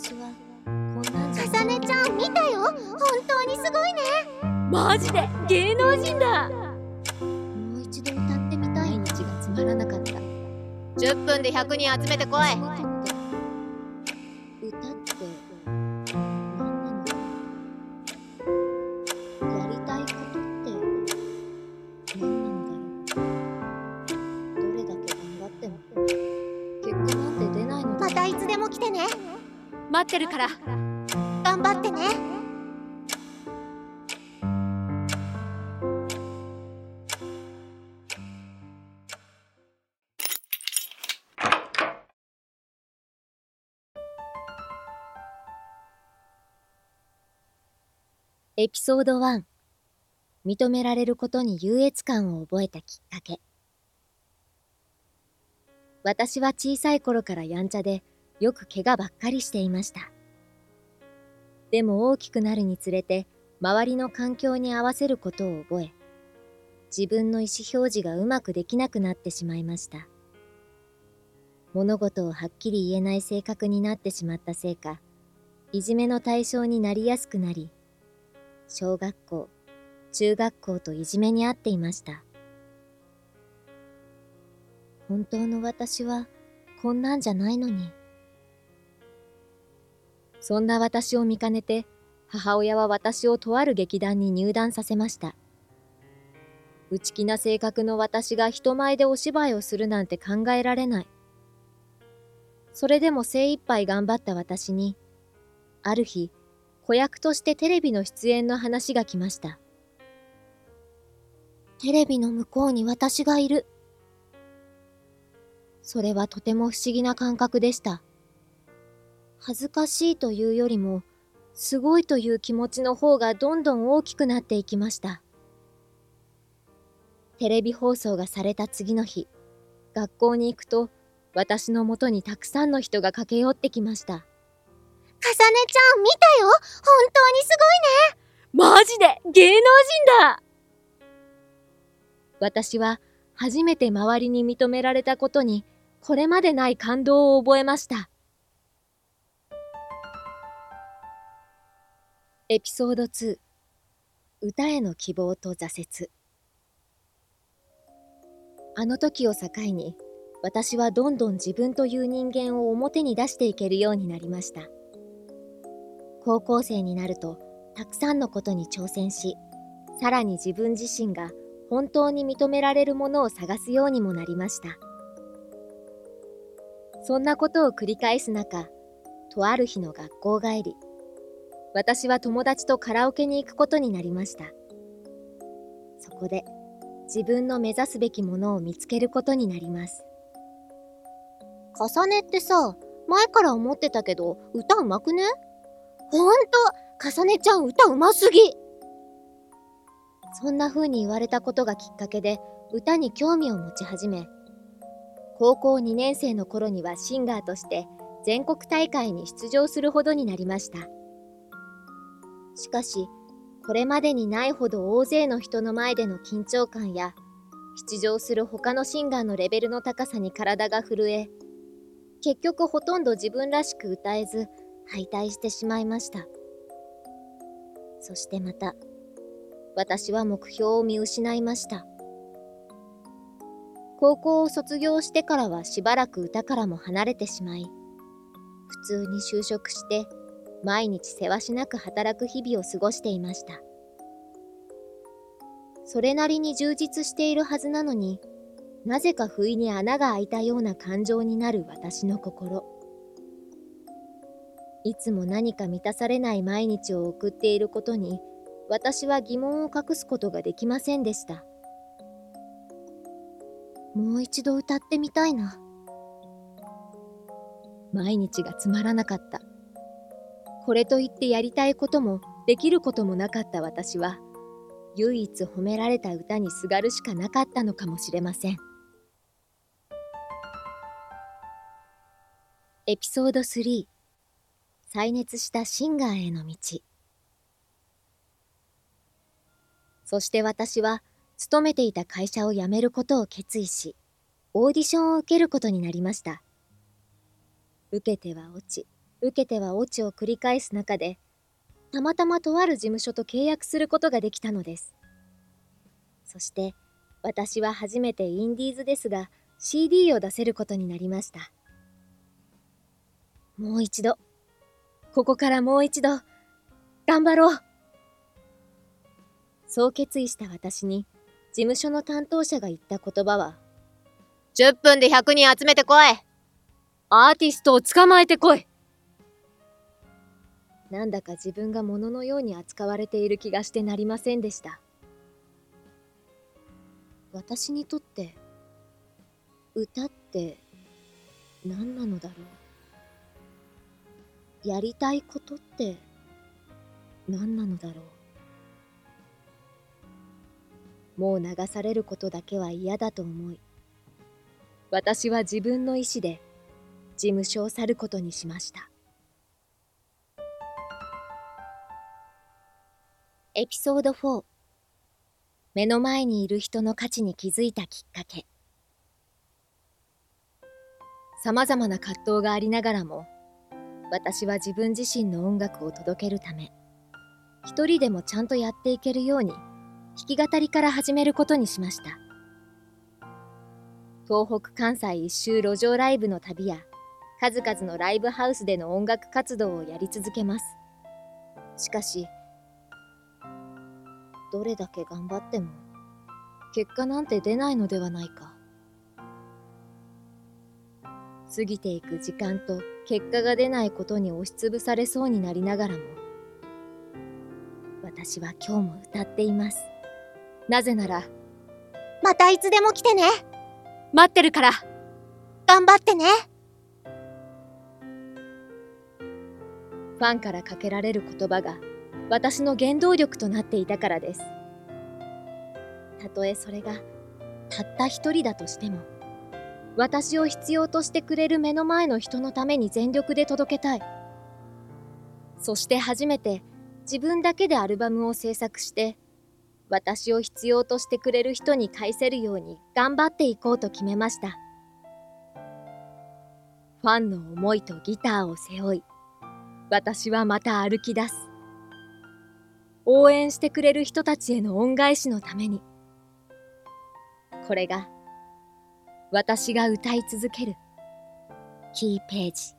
私はこんなんじゃかさねちゃん見たよ。本当にすごいね。マジで？芸能人だ。もう一度歌ってみたい。毎日がつまらなかった。10分で100人集めてこい。歌って何なの？やりたいことって何なの？だろうどれだけ頑張っても。結果なんて出ないのだまたいつでも来てね待ってるから。頑張ってね。エピソード1認められることに優越感を覚えたきっかけ。私は小さい頃からやんちゃでよく怪我ばっかりしていましたでも大きくなるにつれて周りの環境に合わせることを覚え自分の意思表示がうまくできなくなってしまいました物事をはっきり言えない性格になってしまったせいかいじめの対象になりやすくなり小学校、中学校といじめにあっていました。本当の私はこんなんじゃないのに。そんな私を見かねて、母親は私をとある劇団に入団させました。内気な性格の私が人前でお芝居をするなんて考えられない。それでも精一杯頑張った私に、ある日、子役としてテレビの出演の話が来ました。テレビの向こうに私がいる。それはとても不思議な感覚でした。恥ずかしいというよりも、すごいという気持ちの方がどんどん大きくなっていきました。テレビ放送がされた次の日、学校に行くと、私のもとにたくさんの人が駆け寄ってきました。かさねちゃん見たよ本当にすマジで？芸能人だ私は初めて周りに認められたことにこれまでない感動を覚えました。エピソード2歌への希望と挫折あの時を境に私はどんどん自分という人間を表に出していけるようになりました。高校生になるとたくさんのことに挑戦し、さらに自分自身が本当に認められるものを探すようにもなりました。そんなことを繰り返す中、とある日の学校帰り、私は友達とカラオケに行くことになりました。そこで自分の目指すべきものを見つけることになります。かさねってさ前から思ってたけど歌うまくね？ほんとかさねちゃん歌うますぎそんな風に言われたことがきっかけで歌に興味を持ち始め、高校2年生の頃にはシンガーとして全国大会に出場するほどになりました。しかし、これまでにないほど大勢の人の前での緊張感や、出場する他のシンガーのレベルの高さに体が震え、結局ほとんど自分らしく歌えず敗退してしまいました。そしてまた、私は目標を見失いました。高校を卒業してからはしばらく歌からも離れてしまい、普通に就職して毎日せわしなく働く日々を過ごしていました。それなりに充実しているはずなのに、なぜか不意に穴が開いたような感情になる私の心。いつも何か満たされない毎日を送っていることに、私は疑問を隠すことができませんでした。もう一度歌ってみたいな。毎日がつまらなかった。これといってやりたいこともできることもなかった私は、唯一褒められた歌にすがるしかなかったのかもしれません。エピソード3再熱したシンガーへの道そして私は勤めていた会社を辞めることを決意し、オーディションを受けることになりました。受けては落ち、受けては落ちを繰り返す中で、たまたまとある事務所と契約することができたのです。そして、私は初めてインディーズですが、CD を出せることになりました。もう一度、ここからもう一度、頑張ろう。そう決意した私に、事務所の担当者が言った言葉は、10分で100人集めてこい。アーティストを捕まえてこいなんだか自分が物のように扱われている気がしてなりませんでした。私にとって歌って何なのだろう。やりたいことって何なのだろう。もう流されることだけは嫌だと思い私は自分の意志で事務所を去ることにしました。エピソード4目の前にいる人の価値に気づいたきっかけ。さまざまな葛藤がありながらも私は自分自身の音楽を届けるため一人でもちゃんとやっていけるように弾き語りから始めることにしました。東北関西一周路上ライブの旅や数々のライブハウスでの音楽活動をやり続けます。しかしどれだけ頑張っても結果なんて出ないのではないか。過ぎていく時間と結果が出ないことに押しつぶされそうになりながらも私は今日も歌っています。なぜならまたいつでも来てね。待ってるから。頑張ってね。ファンからかけられる言葉が私の原動力となっていたからです。たとえそれがたった一人だとしても、私を必要としてくれる目の前の人のために全力で届けたい。そして初めて自分だけでアルバムを制作して、私を必要としてくれる人に返せるように頑張っていこうと決めました。ファンの思いとギターを背負い、私はまた歩き出す。応援してくれる人たちへの恩返しのために。これが私が歌い続けるキーページ。